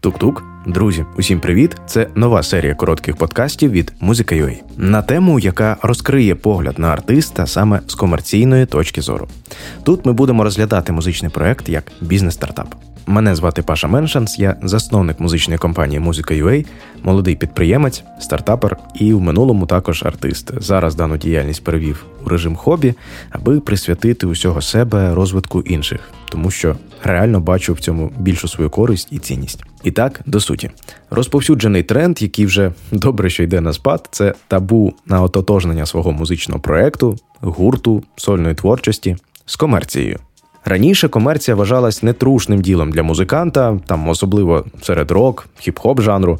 Тук-тук, друзі, усім привіт! Це нова серія коротких подкастів від Музика.ua на тему, яка розкриє погляд на артиста саме з комерційної точки зору. Тут ми будемо розглядати музичний проект як бізнес-стартап. Мене звати Паша Меншанс, я засновник музичної компанії Музика.ua, молодий підприємець, стартапер і в минулому також артист. Зараз дану діяльність перевів у режим хобі, аби присвятити усього себе розвитку інших, тому що реально бачу в цьому більшу свою користь і цінність. І так, до суті, розповсюджений тренд, який вже добре, що йде на спад, це табу на ототожнення свого музичного проекту, гурту, сольної творчості з комерцією. Раніше комерція вважалась нетрушним ділом для музиканта, там особливо серед рок, хіп-хоп жанру,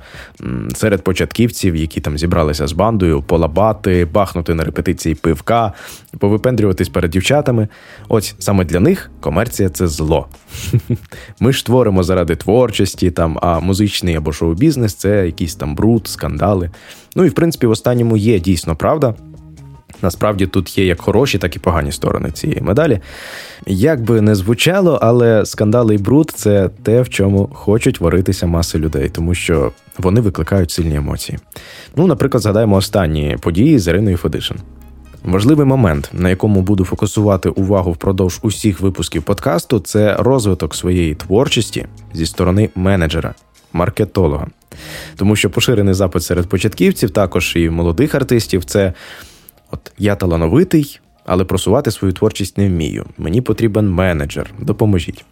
серед початківців, які там зібралися з бандою, полабати, бахнути на репетиції пивка, повипендрюватись перед дівчатами. Ось саме для них комерція це зло. Ми ж творимо заради творчості, там, а музичний або шоу-бізнес це якісь там бруд, скандали. Ну і в принципі, в останньому є дійсно правда. Насправді тут є як хороші, так і погані сторони цієї медалі. Як би не звучало, але скандали і бруд це те, в чому хочуть варитися маси людей, тому що вони викликають сильні емоції. Ну, наприклад, згадаємо останні події з Іриною Федишин. Важливий момент, на якому буду фокусувати увагу впродовж усіх випусків подкасту, це розвиток своєї творчості зі сторони менеджера, маркетолога. Тому що поширений запит серед початківців, також і молодих артистів, це От я талановитий, але просувати свою творчість не вмію. Мені потрібен менеджер, допоможіть.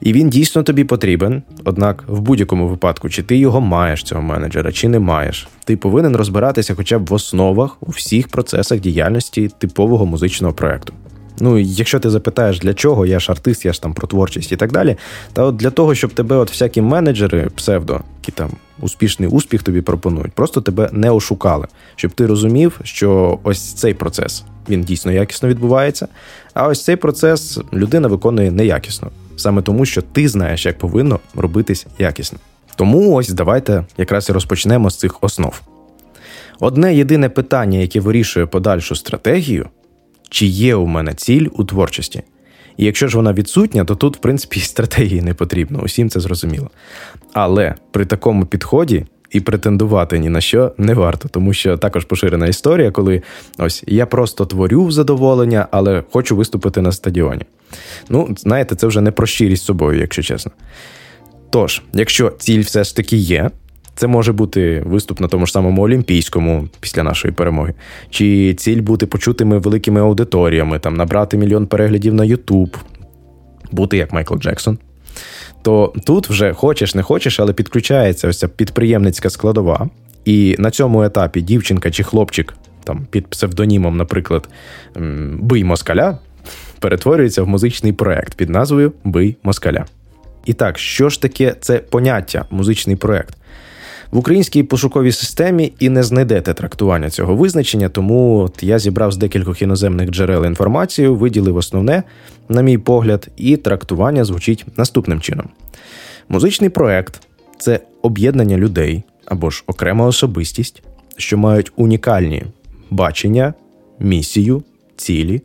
І він дійсно тобі потрібен, однак в будь-якому випадку, чи ти його маєш, цього менеджера, чи не маєш, ти повинен розбиратися хоча б в основах у всіх процесах діяльності типового музичного проекту. Ну, якщо ти запитаєш, для чого, я ж артист, я ж там про творчість і так далі. Та от для того, щоб тебе от всякі менеджери, псевдо, які там успішний успіх тобі пропонують, просто тебе не ошукали, щоб ти розумів, що ось цей процес він дійсно якісно відбувається, а ось цей процес людина виконує неякісно, саме тому, що ти знаєш, як повинно робитись якісно. Тому ось давайте якраз і розпочнемо з цих основ. Одне єдине питання, яке вирішує подальшу стратегію чи є у мене ціль у творчості. І якщо ж вона відсутня, то тут, в принципі, стратегії не потрібно, усім це зрозуміло. Але при такому підході і претендувати ні на що не варто, тому що також поширена історія, коли ось я просто творю в задоволення, але хочу виступити на стадіоні. Ну, знаєте, це вже не про щирість собою, якщо чесно. Тож, якщо ціль все ж таки є, це може бути виступ на тому ж самому Олімпійському після нашої перемоги, чи ціль бути почутими великими аудиторіями, там набрати мільйон переглядів на Ютуб, бути як Майкл Джексон. То тут вже хочеш, не хочеш, але підключається ось ця підприємницька складова. І на цьому етапі дівчинка чи хлопчик, там під псевдонімом, наприклад, Бий Москаля, перетворюється в музичний проект під назвою Бий Москаля. І так, що ж таке це поняття, музичний проект? В українській пошуковій системі і не знайдете трактування цього визначення, тому я зібрав з декількох іноземних джерел інформацію, виділив основне, на мій погляд, і трактування звучить наступним чином: музичний проект це об'єднання людей або ж окрема особистість, що мають унікальні бачення, місію, цілі,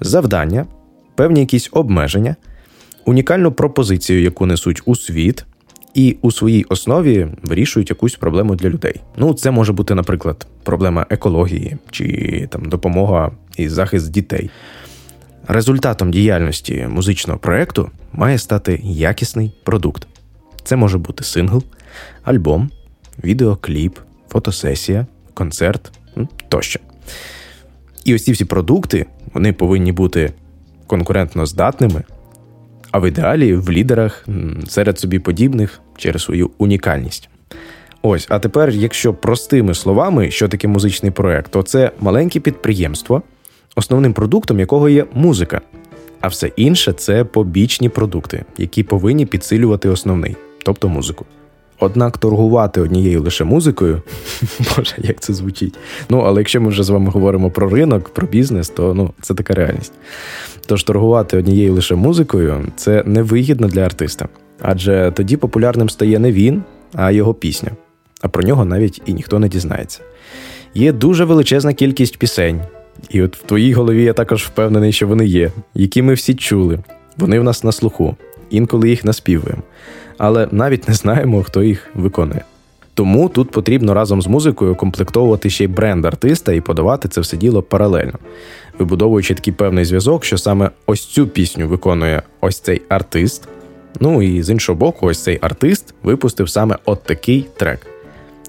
завдання, певні якісь обмеження, унікальну пропозицію, яку несуть у світ і у своїй основі вирішують якусь проблему для людей. Ну, це може бути, наприклад, проблема екології чи там допомога і захист дітей. Результатом діяльності музичного проєкту має стати якісний продукт. Це може бути сингл, альбом, відеокліп, фотосесія, концерт тощо. І ось ці всі продукти вони повинні бути конкурентно здатними, а в ідеалі в лідерах серед собі подібних через свою унікальність. Ось, а тепер, якщо простими словами, що таке музичний проект, то це маленьке підприємство, основним продуктом якого є музика, а все інше це побічні продукти, які повинні підсилювати основний, тобто музику. Однак торгувати однією лише музикою, боже, як це звучить. Ну, але якщо ми вже з вами говоримо про ринок, про бізнес, то ну, це така реальність. Тож торгувати однією лише музикою це невигідно для артиста, адже тоді популярним стає не він, а його пісня. А про нього навіть і ніхто не дізнається. Є дуже величезна кількість пісень, і от в твоїй голові я також впевнений, що вони є, які ми всі чули. Вони в нас на слуху, інколи їх наспівуємо. Але навіть не знаємо, хто їх виконує. Тому тут потрібно разом з музикою комплектовувати ще й бренд артиста і подавати це все діло паралельно, вибудовуючи такий певний зв'язок, що саме ось цю пісню виконує ось цей артист. Ну і з іншого боку, ось цей артист випустив саме от такий трек.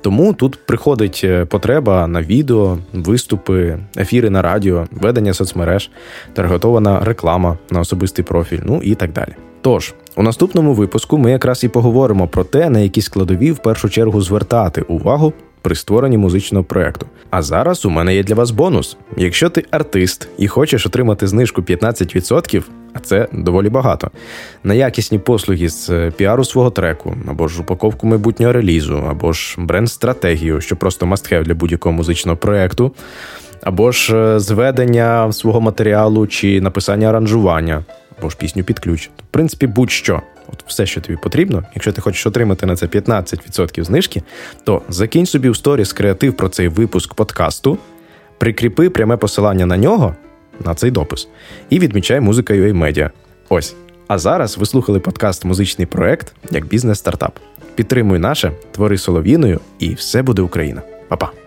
Тому тут приходить е, потреба на відео, виступи, ефіри на радіо, ведення соцмереж, таргетована реклама на особистий профіль, ну і так далі. Тож, у наступному випуску ми якраз і поговоримо про те, на які складові в першу чергу звертати увагу при створенні музичного проекту. А зараз у мене є для вас бонус. Якщо ти артист і хочеш отримати знижку 15%, а це доволі багато, на якісні послуги з е, піару свого треку, або ж упаковку майбутнього релізу, або ж бренд-стратегію, що просто must-have для будь-якого музичного проекту, або ж е, зведення свого матеріалу чи написання аранжування, або ж пісню під ключ. В принципі, будь-що. От все, що тобі потрібно, якщо ти хочеш отримати на це 15% знижки, то закинь собі в сторіс креатив про цей випуск подкасту, прикріпи пряме посилання на нього, на цей допис, і відмічай музика UA Media. Ось. А зараз ви слухали подкаст Музичний проект як бізнес-стартап. Підтримуй наше, твори солов'їною, і все буде Україна. Па-па!